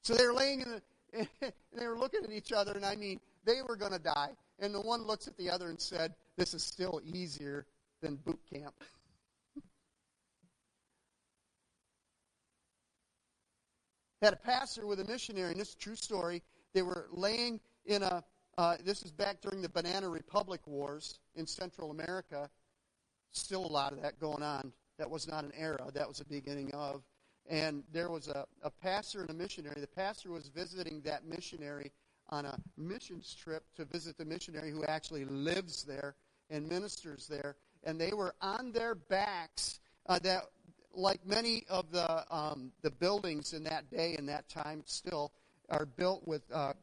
So they're laying in the, and they were looking at each other, and I mean, they were going to die. And the one looks at the other and said, This is still easier than boot camp. Had a pastor with a missionary, and this is a true story. They were laying in a, uh, this is back during the Banana Republic Wars in Central America. Still a lot of that going on. That was not an era, that was the beginning of. And there was a, a pastor and a missionary. The pastor was visiting that missionary on a missions trip to visit the missionary who actually lives there and ministers there. And they were on their backs. Uh, that, like many of the um, the buildings in that day and that time, still are built with uh,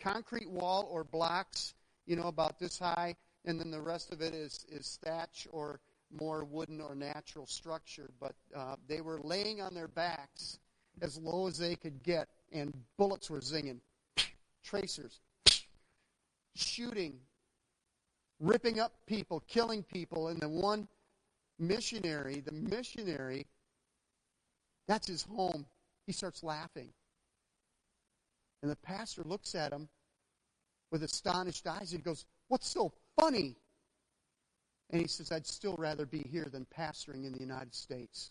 concrete wall or blocks, you know, about this high, and then the rest of it is is thatch or more wooden or natural structure. But uh, they were laying on their backs as low as they could get, and bullets were zinging tracers, shooting, ripping up people, killing people. And the one missionary, the missionary, that's his home. He starts laughing. And the pastor looks at him with astonished eyes and he goes, What's so funny? And he says, I'd still rather be here than pastoring in the United States.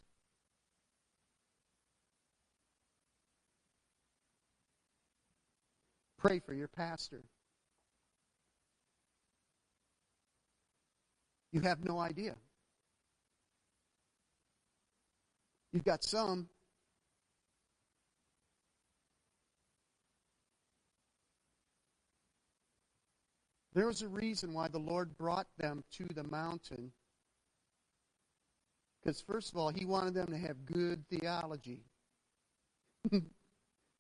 Pray for your pastor. You have no idea. You've got some. There was a reason why the Lord brought them to the mountain. Because, first of all, He wanted them to have good theology,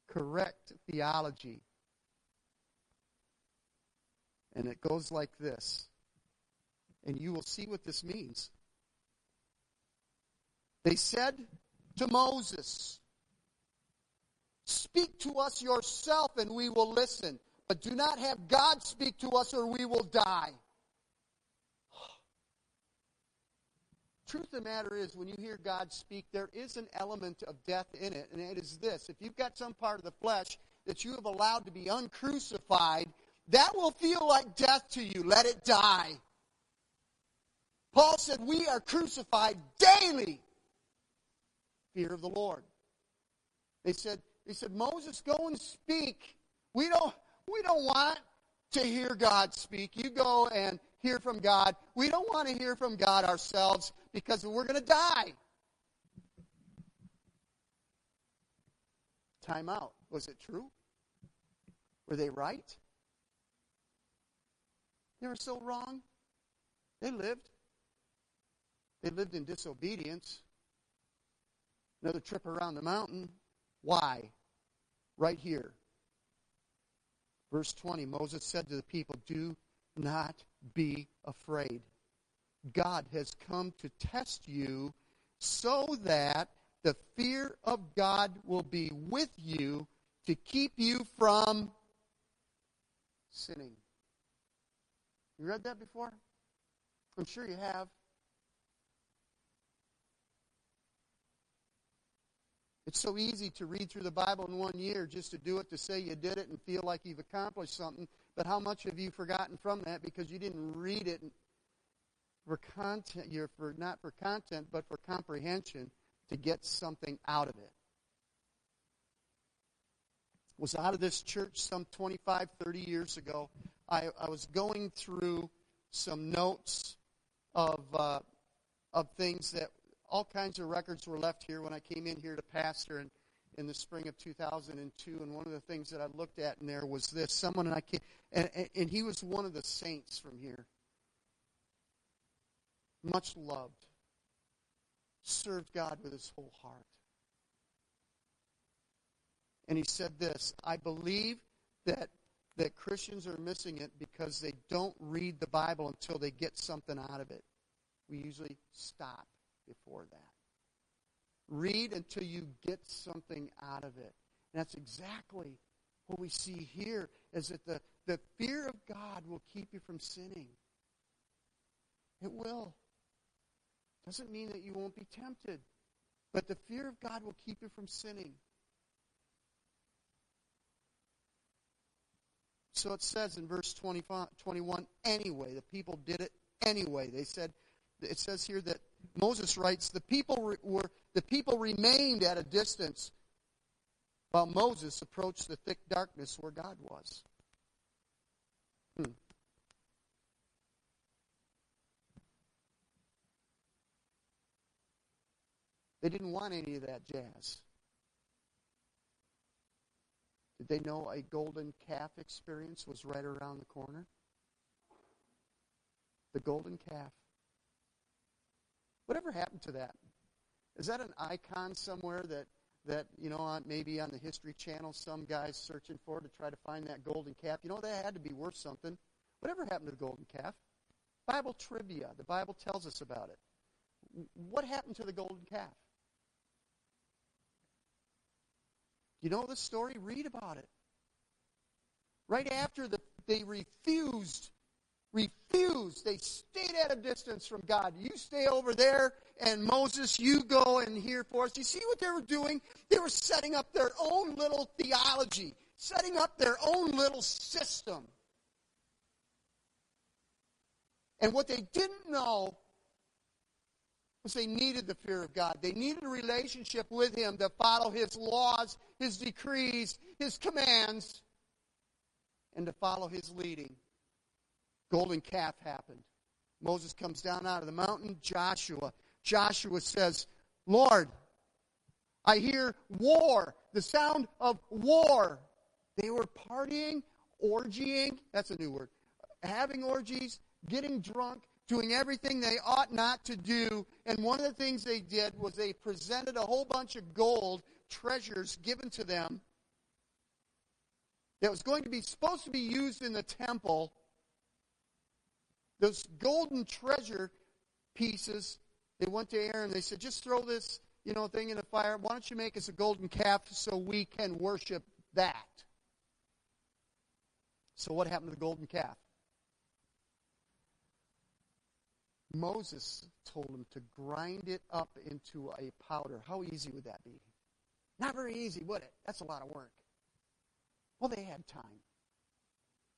correct theology. And it goes like this. And you will see what this means. They said to Moses, Speak to us yourself and we will listen, but do not have God speak to us or we will die. Truth of the matter is, when you hear God speak, there is an element of death in it, and it is this. If you've got some part of the flesh that you have allowed to be uncrucified, that will feel like death to you. Let it die. Paul said, We are crucified daily. Fear of the Lord. They said, they said, Moses, go and speak. We don't, we don't want to hear God speak. You go and hear from God. We don't want to hear from God ourselves because we're going to die. Time out. Was it true? Were they right? They were so wrong. They lived. They lived in disobedience. Another trip around the mountain. Why? Right here. Verse 20 Moses said to the people, Do not be afraid. God has come to test you so that the fear of God will be with you to keep you from sinning. You read that before? I'm sure you have. It's so easy to read through the Bible in one year just to do it to say you did it and feel like you've accomplished something. But how much have you forgotten from that because you didn't read it for content? You're for not for content, but for comprehension to get something out of it. Was out of this church some 25, 30 years ago. I, I was going through some notes of, uh, of things that all kinds of records were left here when I came in here to pastor in, in the spring of 2002. And one of the things that I looked at in there was this someone, and I came, and, and, and he was one of the saints from here. Much loved, served God with his whole heart. And he said this I believe that that Christians are missing it because they don't read the Bible until they get something out of it. We usually stop before that. Read until you get something out of it. And that's exactly what we see here is that the, the fear of God will keep you from sinning. It will. Doesn't mean that you won't be tempted. But the fear of God will keep you from sinning. So it says in verse 25, 21, anyway. The people did it anyway. They said, it says here that Moses writes, the people were, the people remained at a distance while Moses approached the thick darkness where God was. Hmm. They didn't want any of that jazz. Did they know a golden calf experience was right around the corner? The golden calf. Whatever happened to that? Is that an icon somewhere that that you know maybe on the History Channel some guys searching for to try to find that golden calf? You know that had to be worth something. Whatever happened to the golden calf? Bible trivia. The Bible tells us about it. What happened to the golden calf? You know the story? Read about it. Right after the, they refused, refused, they stayed at a distance from God. You stay over there, and Moses, you go and hear for us. You see what they were doing? They were setting up their own little theology, setting up their own little system. And what they didn't know was they needed the fear of God. They needed a relationship with Him to follow His laws, His decrees, His commands, and to follow His leading. Golden calf happened. Moses comes down out of the mountain. Joshua. Joshua says, Lord, I hear war, the sound of war. They were partying, orgying, that's a new word, having orgies, getting drunk, doing everything they ought not to do. And one of the things they did was they presented a whole bunch of gold treasures given to them that was going to be supposed to be used in the temple. Those golden treasure pieces, they went to Aaron. They said, just throw this, you know, thing in the fire. Why don't you make us a golden calf so we can worship that? So what happened to the golden calf? Moses told him to grind it up into a powder. How easy would that be? Not very easy, would it? That's a lot of work. Well, they had time.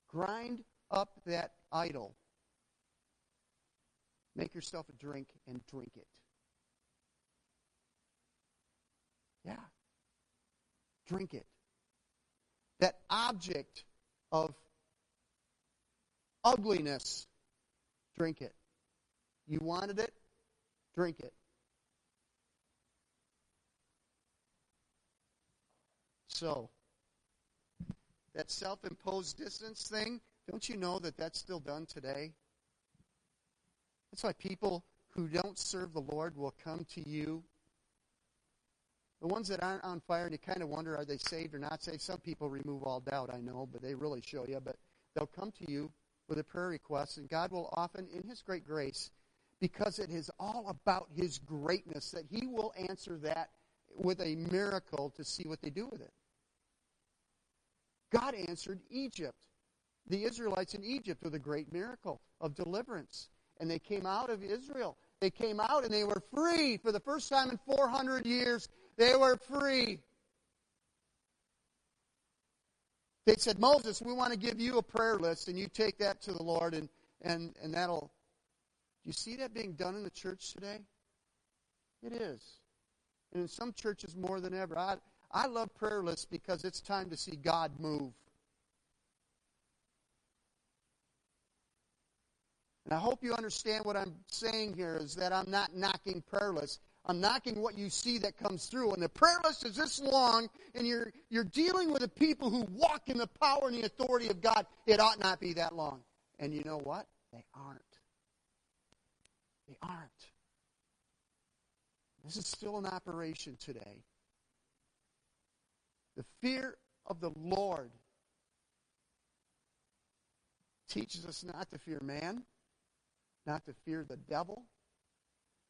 Grind up that idol. Make yourself a drink and drink it. Yeah. Drink it. That object of ugliness, drink it. You wanted it? Drink it. So, that self imposed distance thing, don't you know that that's still done today? That's why people who don't serve the Lord will come to you. The ones that aren't on fire, and you kind of wonder, are they saved or not saved? Some people remove all doubt, I know, but they really show you. But they'll come to you with a prayer request, and God will often, in His great grace, because it is all about His greatness that He will answer that with a miracle to see what they do with it. God answered Egypt, the Israelites in Egypt, with a great miracle of deliverance. And they came out of Israel. They came out and they were free for the first time in 400 years. They were free. They said, Moses, we want to give you a prayer list, and you take that to the Lord, and, and, and that'll Do you see that being done in the church today? It is. And in some churches more than ever. I, I love prayer lists because it's time to see God move. And I hope you understand what I'm saying here is that I'm not knocking prayer lists. I'm knocking what you see that comes through. And the prayer list is this long, and you're, you're dealing with the people who walk in the power and the authority of God. It ought not be that long. And you know what? They aren't. They aren't. This is still in operation today. The fear of the Lord teaches us not to fear man, not to fear the devil,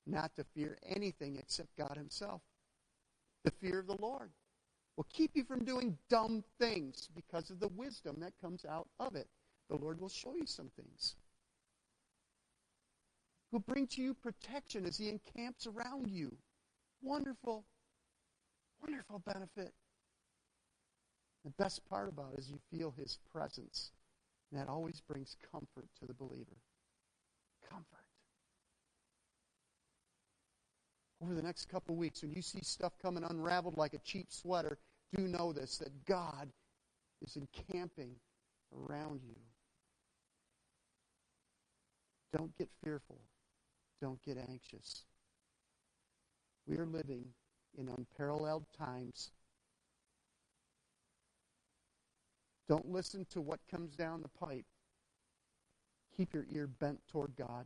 not to fear anything except God Himself. The fear of the Lord will keep you from doing dumb things because of the wisdom that comes out of it. The Lord will show you some things. He'll bring to you protection as he encamps around you. Wonderful, wonderful benefit. The best part about it is you feel his presence. And that always brings comfort to the believer. Comfort. Over the next couple weeks, when you see stuff coming unraveled like a cheap sweater, do know this that God is encamping around you. Don't get fearful. Don't get anxious. We are living in unparalleled times. Don't listen to what comes down the pipe. Keep your ear bent toward God.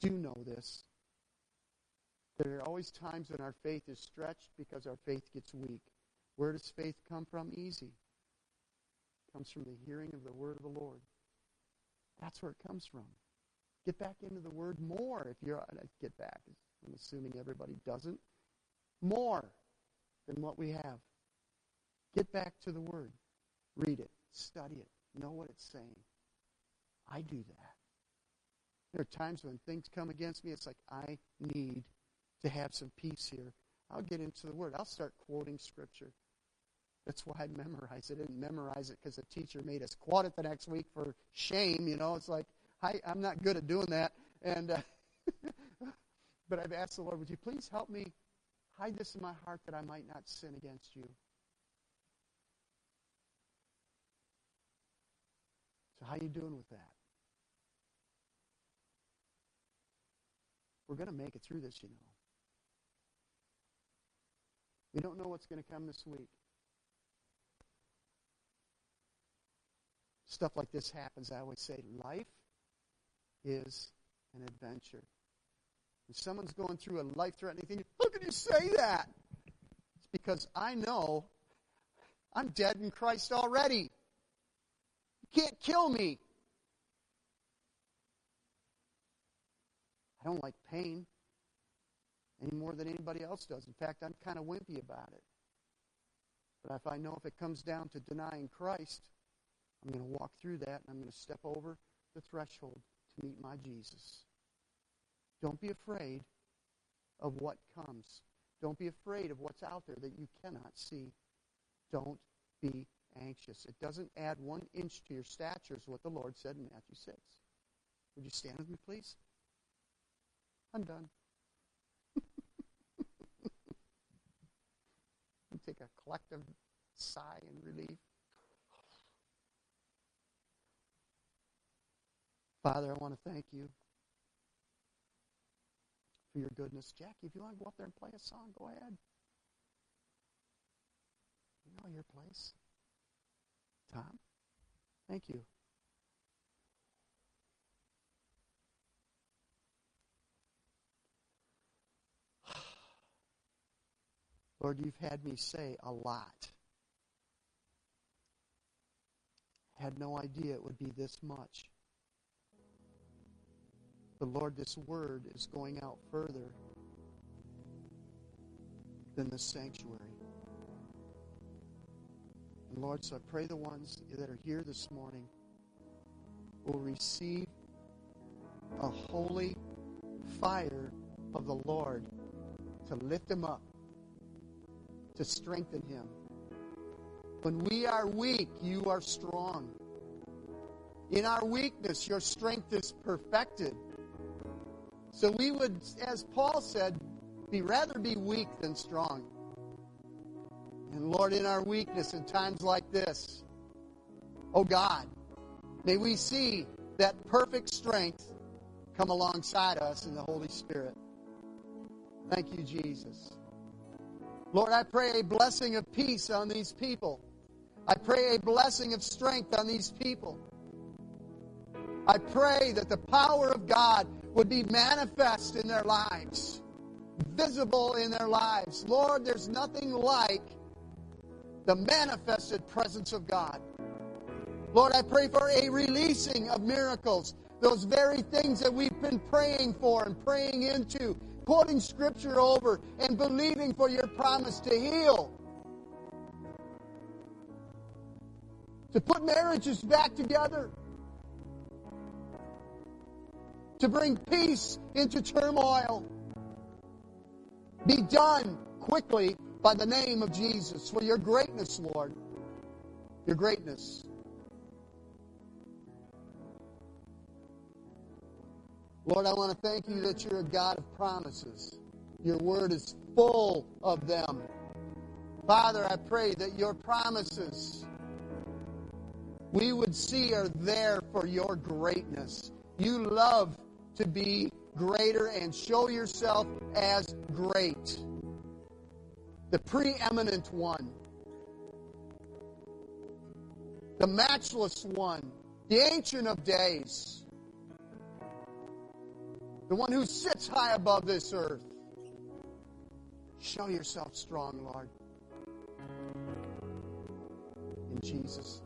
Do know this. There are always times when our faith is stretched because our faith gets weak. Where does faith come from? Easy. It comes from the hearing of the word of the Lord. That's where it comes from. Get back into the Word more if you're, uh, get back, I'm assuming everybody doesn't. More than what we have. Get back to the Word. Read it. Study it. Know what it's saying. I do that. There are times when things come against me, it's like, I need to have some peace here. I'll get into the Word. I'll start quoting Scripture. That's why I memorize it. I didn't memorize it because the teacher made us quote it the next week for shame. You know, it's like, I, I'm not good at doing that. And uh, but I've asked the Lord, would you please help me hide this in my heart that I might not sin against you? So how are you doing with that? We're going to make it through this, you know. We don't know what's going to come this week. Stuff like this happens. I always say life is an adventure. When someone's going through a life threatening thing, how can you say that? It's because I know I'm dead in Christ already. You can't kill me. I don't like pain any more than anybody else does. In fact, I'm kind of wimpy about it. But if I know if it comes down to denying Christ, I'm going to walk through that and I'm going to step over the threshold to meet my Jesus. Don't be afraid of what comes. Don't be afraid of what's out there that you cannot see. Don't be anxious. It doesn't add one inch to your stature, is what the Lord said in Matthew 6. Would you stand with me, please? I'm done. take a collective sigh and relief. Father, I want to thank you for your goodness. Jackie, if you want to go up there and play a song, go ahead. You know your place. Tom, thank you. Lord, you've had me say a lot. Had no idea it would be this much. But Lord, this word is going out further than the sanctuary. And Lord, so I pray the ones that are here this morning will receive a holy fire of the Lord to lift them up, to strengthen him. When we are weak, you are strong. In our weakness, your strength is perfected. So we would, as Paul said, be rather be weak than strong. And Lord, in our weakness in times like this, oh God, may we see that perfect strength come alongside us in the Holy Spirit. Thank you, Jesus. Lord, I pray a blessing of peace on these people. I pray a blessing of strength on these people. I pray that the power of God would be manifest in their lives, visible in their lives. Lord, there's nothing like the manifested presence of God. Lord, I pray for a releasing of miracles, those very things that we've been praying for and praying into, quoting scripture over and believing for your promise to heal. To put marriages back together to bring peace into turmoil. Be done quickly by the name of Jesus for your greatness, Lord. Your greatness. Lord, I want to thank you that you're a God of promises. Your word is full of them. Father, I pray that your promises we would see are there for your greatness. You love to be greater and show yourself as great. The preeminent one, the matchless one, the ancient of days the one who sits high above this earth. Show yourself strong, Lord. In Jesus'